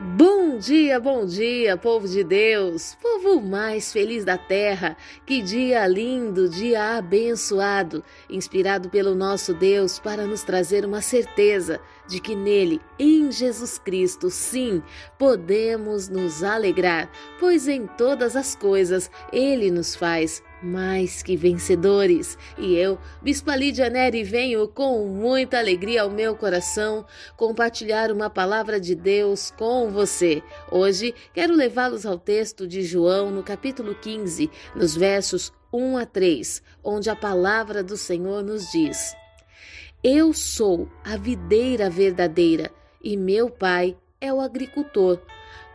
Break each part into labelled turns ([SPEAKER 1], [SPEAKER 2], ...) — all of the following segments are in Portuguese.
[SPEAKER 1] Bom dia, bom dia, povo de Deus, povo mais feliz da terra. Que dia lindo, dia abençoado, inspirado pelo nosso Deus para nos trazer uma certeza de que nele, em Jesus Cristo, sim, podemos nos alegrar, pois em todas as coisas ele nos faz mais que vencedores. E eu, Bispa Lídia Neri, venho com muita alegria ao meu coração compartilhar uma palavra de Deus com você. Hoje quero levá-los ao texto de João, no capítulo 15, nos versos 1 a 3, onde a palavra do Senhor nos diz: Eu sou a videira verdadeira e meu pai é o agricultor.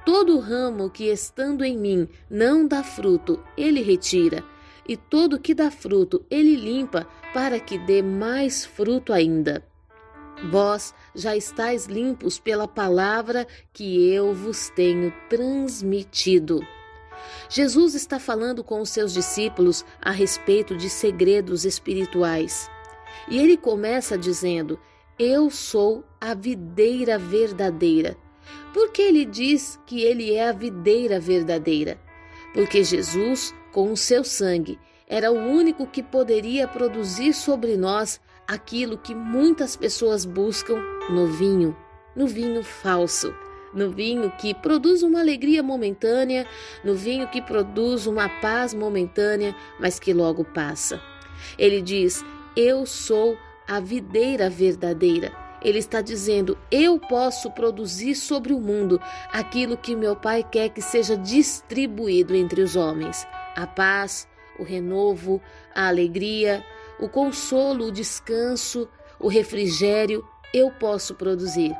[SPEAKER 1] Todo ramo que estando em mim não dá fruto, ele retira e todo que dá fruto ele limpa, para que dê mais fruto ainda. Vós já estáis limpos pela palavra que eu vos tenho transmitido. Jesus está falando com os seus discípulos a respeito de segredos espirituais. E ele começa dizendo: Eu sou a videira verdadeira. Por que ele diz que ele é a videira verdadeira? Porque Jesus com o seu sangue, era o único que poderia produzir sobre nós aquilo que muitas pessoas buscam no vinho, no vinho falso, no vinho que produz uma alegria momentânea, no vinho que produz uma paz momentânea, mas que logo passa. Ele diz: Eu sou a videira verdadeira. Ele está dizendo: Eu posso produzir sobre o mundo aquilo que meu Pai quer que seja distribuído entre os homens a paz, o renovo, a alegria, o consolo, o descanso, o refrigério, eu posso produzir.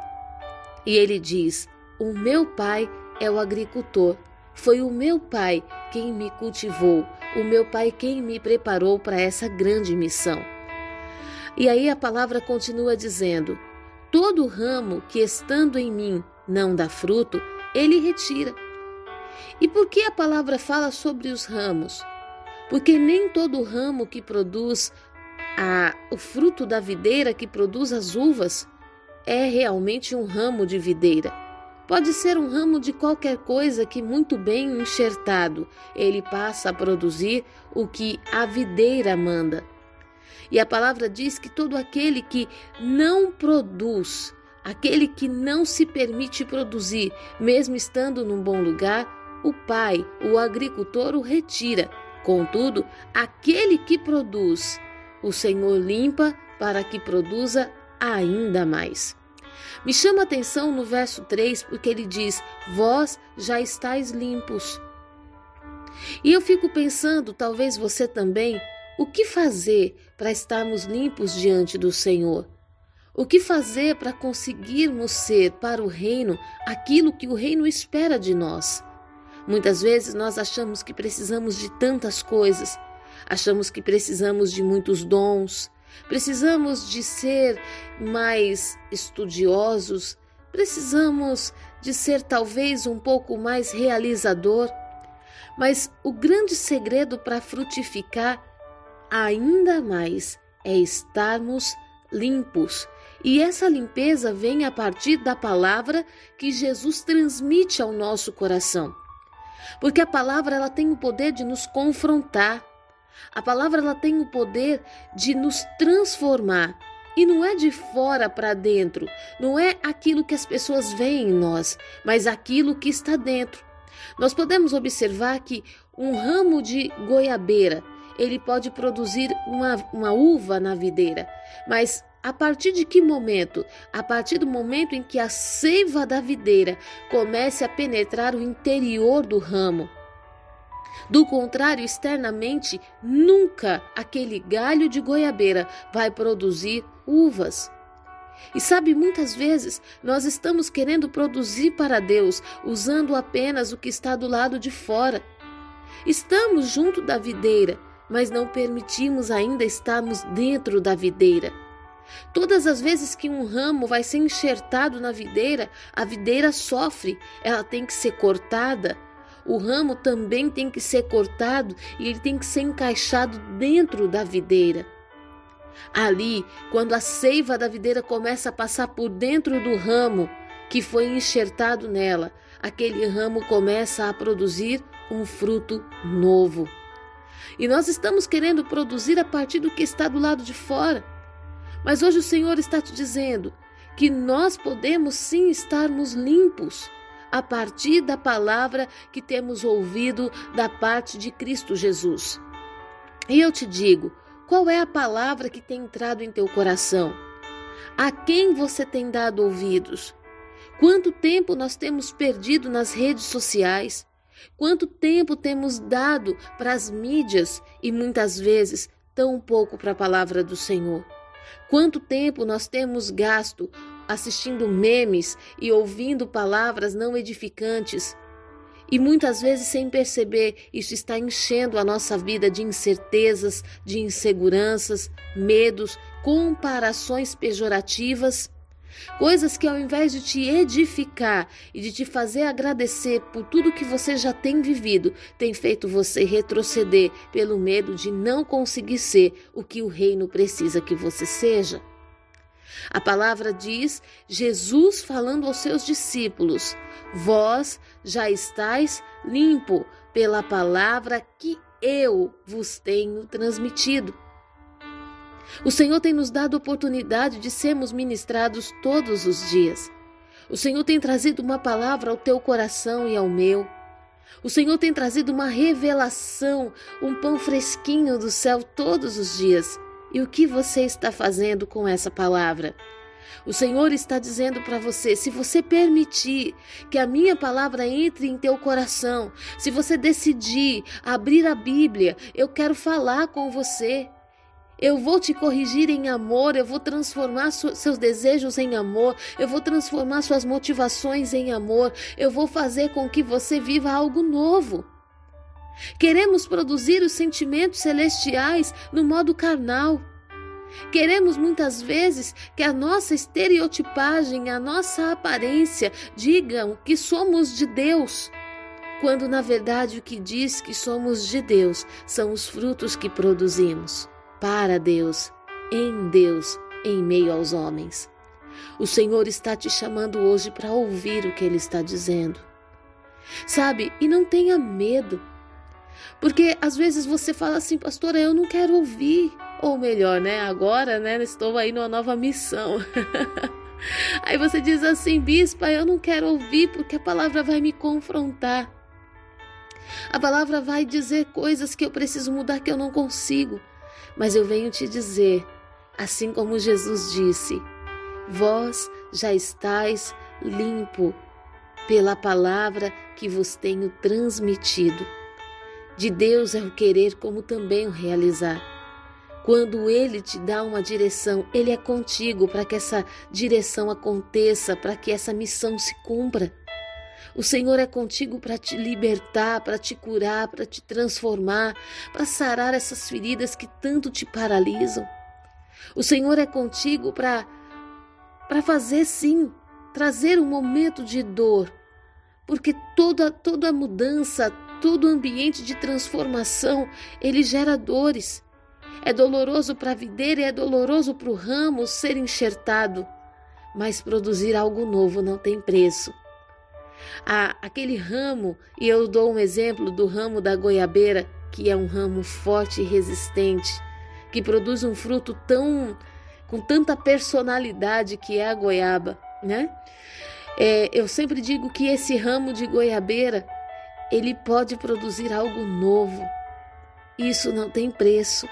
[SPEAKER 1] E ele diz: O meu pai é o agricultor. Foi o meu pai quem me cultivou, o meu pai quem me preparou para essa grande missão. E aí a palavra continua dizendo: Todo ramo que estando em mim não dá fruto, ele retira. E por que a palavra fala sobre os ramos? Porque nem todo ramo que produz a, o fruto da videira, que produz as uvas, é realmente um ramo de videira. Pode ser um ramo de qualquer coisa que, muito bem enxertado, ele passa a produzir o que a videira manda. E a palavra diz que todo aquele que não produz, aquele que não se permite produzir, mesmo estando num bom lugar, o pai, o agricultor, o retira. Contudo, aquele que produz, o Senhor limpa para que produza ainda mais. Me chama a atenção no verso 3, porque ele diz: Vós já estáis limpos. E eu fico pensando, talvez você também, o que fazer para estarmos limpos diante do Senhor? O que fazer para conseguirmos ser para o reino aquilo que o reino espera de nós? Muitas vezes nós achamos que precisamos de tantas coisas, achamos que precisamos de muitos dons, precisamos de ser mais estudiosos, precisamos de ser talvez um pouco mais realizador. Mas o grande segredo para frutificar ainda mais é estarmos limpos. E essa limpeza vem a partir da palavra que Jesus transmite ao nosso coração. Porque a palavra ela tem o poder de nos confrontar. A palavra ela tem o poder de nos transformar. E não é de fora para dentro, não é aquilo que as pessoas veem em nós, mas aquilo que está dentro. Nós podemos observar que um ramo de goiabeira, ele pode produzir uma, uma uva na videira, mas a partir de que momento? A partir do momento em que a seiva da videira comece a penetrar o interior do ramo. Do contrário, externamente, nunca aquele galho de goiabeira vai produzir uvas. E sabe, muitas vezes nós estamos querendo produzir para Deus usando apenas o que está do lado de fora. Estamos junto da videira, mas não permitimos ainda estarmos dentro da videira. Todas as vezes que um ramo vai ser enxertado na videira, a videira sofre, ela tem que ser cortada. O ramo também tem que ser cortado e ele tem que ser encaixado dentro da videira. Ali, quando a seiva da videira começa a passar por dentro do ramo, que foi enxertado nela, aquele ramo começa a produzir um fruto novo. E nós estamos querendo produzir a partir do que está do lado de fora. Mas hoje o Senhor está te dizendo que nós podemos sim estarmos limpos a partir da palavra que temos ouvido da parte de Cristo Jesus. E eu te digo, qual é a palavra que tem entrado em teu coração? A quem você tem dado ouvidos? Quanto tempo nós temos perdido nas redes sociais? Quanto tempo temos dado para as mídias e muitas vezes tão pouco para a palavra do Senhor? Quanto tempo nós temos gasto assistindo memes e ouvindo palavras não edificantes? E muitas vezes, sem perceber, isso está enchendo a nossa vida de incertezas, de inseguranças, medos, comparações pejorativas Coisas que ao invés de te edificar e de te fazer agradecer por tudo que você já tem vivido, tem feito você retroceder pelo medo de não conseguir ser o que o reino precisa que você seja. A palavra diz, Jesus falando aos seus discípulos: Vós já estáis limpo pela palavra que eu vos tenho transmitido. O Senhor tem nos dado oportunidade de sermos ministrados todos os dias. O Senhor tem trazido uma palavra ao teu coração e ao meu. O Senhor tem trazido uma revelação, um pão fresquinho do céu todos os dias. E o que você está fazendo com essa palavra? O Senhor está dizendo para você: se você permitir que a minha palavra entre em teu coração, se você decidir abrir a Bíblia, eu quero falar com você. Eu vou te corrigir em amor, eu vou transformar seus desejos em amor, eu vou transformar suas motivações em amor, eu vou fazer com que você viva algo novo. Queremos produzir os sentimentos celestiais no modo carnal. Queremos muitas vezes que a nossa estereotipagem, a nossa aparência digam que somos de Deus, quando na verdade o que diz que somos de Deus são os frutos que produzimos para Deus, em Deus, em meio aos homens. O Senhor está te chamando hoje para ouvir o que Ele está dizendo. Sabe? E não tenha medo. Porque às vezes você fala assim, pastora, eu não quero ouvir. Ou melhor, né? Agora, né? Estou aí numa nova missão. aí você diz assim, bispa, eu não quero ouvir porque a palavra vai me confrontar. A palavra vai dizer coisas que eu preciso mudar que eu não consigo. Mas eu venho te dizer, assim como Jesus disse: Vós já estáis limpo pela palavra que vos tenho transmitido. De Deus é o querer como também o realizar. Quando Ele te dá uma direção, Ele é contigo para que essa direção aconteça, para que essa missão se cumpra. O Senhor é contigo para te libertar, para te curar, para te transformar, para sarar essas feridas que tanto te paralisam. O Senhor é contigo para para fazer sim, trazer um momento de dor, porque toda toda mudança, todo ambiente de transformação, ele gera dores. É doloroso para a videira e é doloroso para o ramo ser enxertado, mas produzir algo novo não tem preço a, aquele ramo, e eu dou um exemplo do ramo da goiabeira, que é um ramo forte e resistente, que produz um fruto tão com tanta personalidade que é a goiaba, né? É, eu sempre digo que esse ramo de goiabeira ele pode produzir algo novo. Isso não tem preço.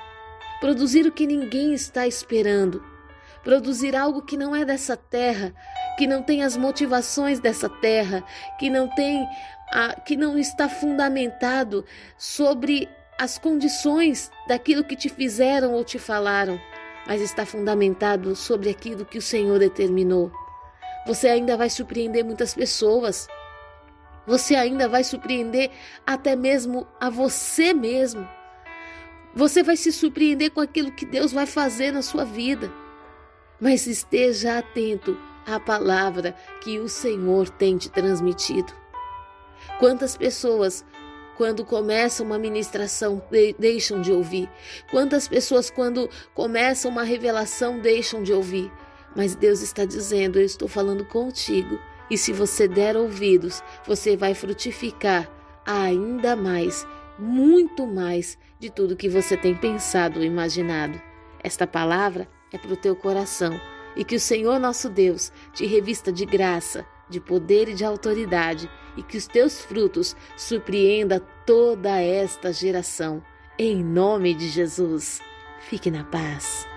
[SPEAKER 1] Produzir o que ninguém está esperando. Produzir algo que não é dessa terra, que não tem as motivações dessa terra, que não tem a, que não está fundamentado sobre as condições daquilo que te fizeram ou te falaram, mas está fundamentado sobre aquilo que o Senhor determinou. Você ainda vai surpreender muitas pessoas. Você ainda vai surpreender até mesmo a você mesmo. Você vai se surpreender com aquilo que Deus vai fazer na sua vida. Mas esteja atento a palavra que o Senhor tem te transmitido. Quantas pessoas, quando começam uma ministração, deixam de ouvir? Quantas pessoas, quando começam uma revelação, deixam de ouvir? Mas Deus está dizendo: Eu estou falando contigo E se você der ouvidos, você vai frutificar ainda mais, muito mais de tudo que você tem pensado ou imaginado. Esta palavra é para o teu coração e que o Senhor nosso Deus te revista de graça, de poder e de autoridade e que os teus frutos surpreenda toda esta geração. Em nome de Jesus. Fique na paz.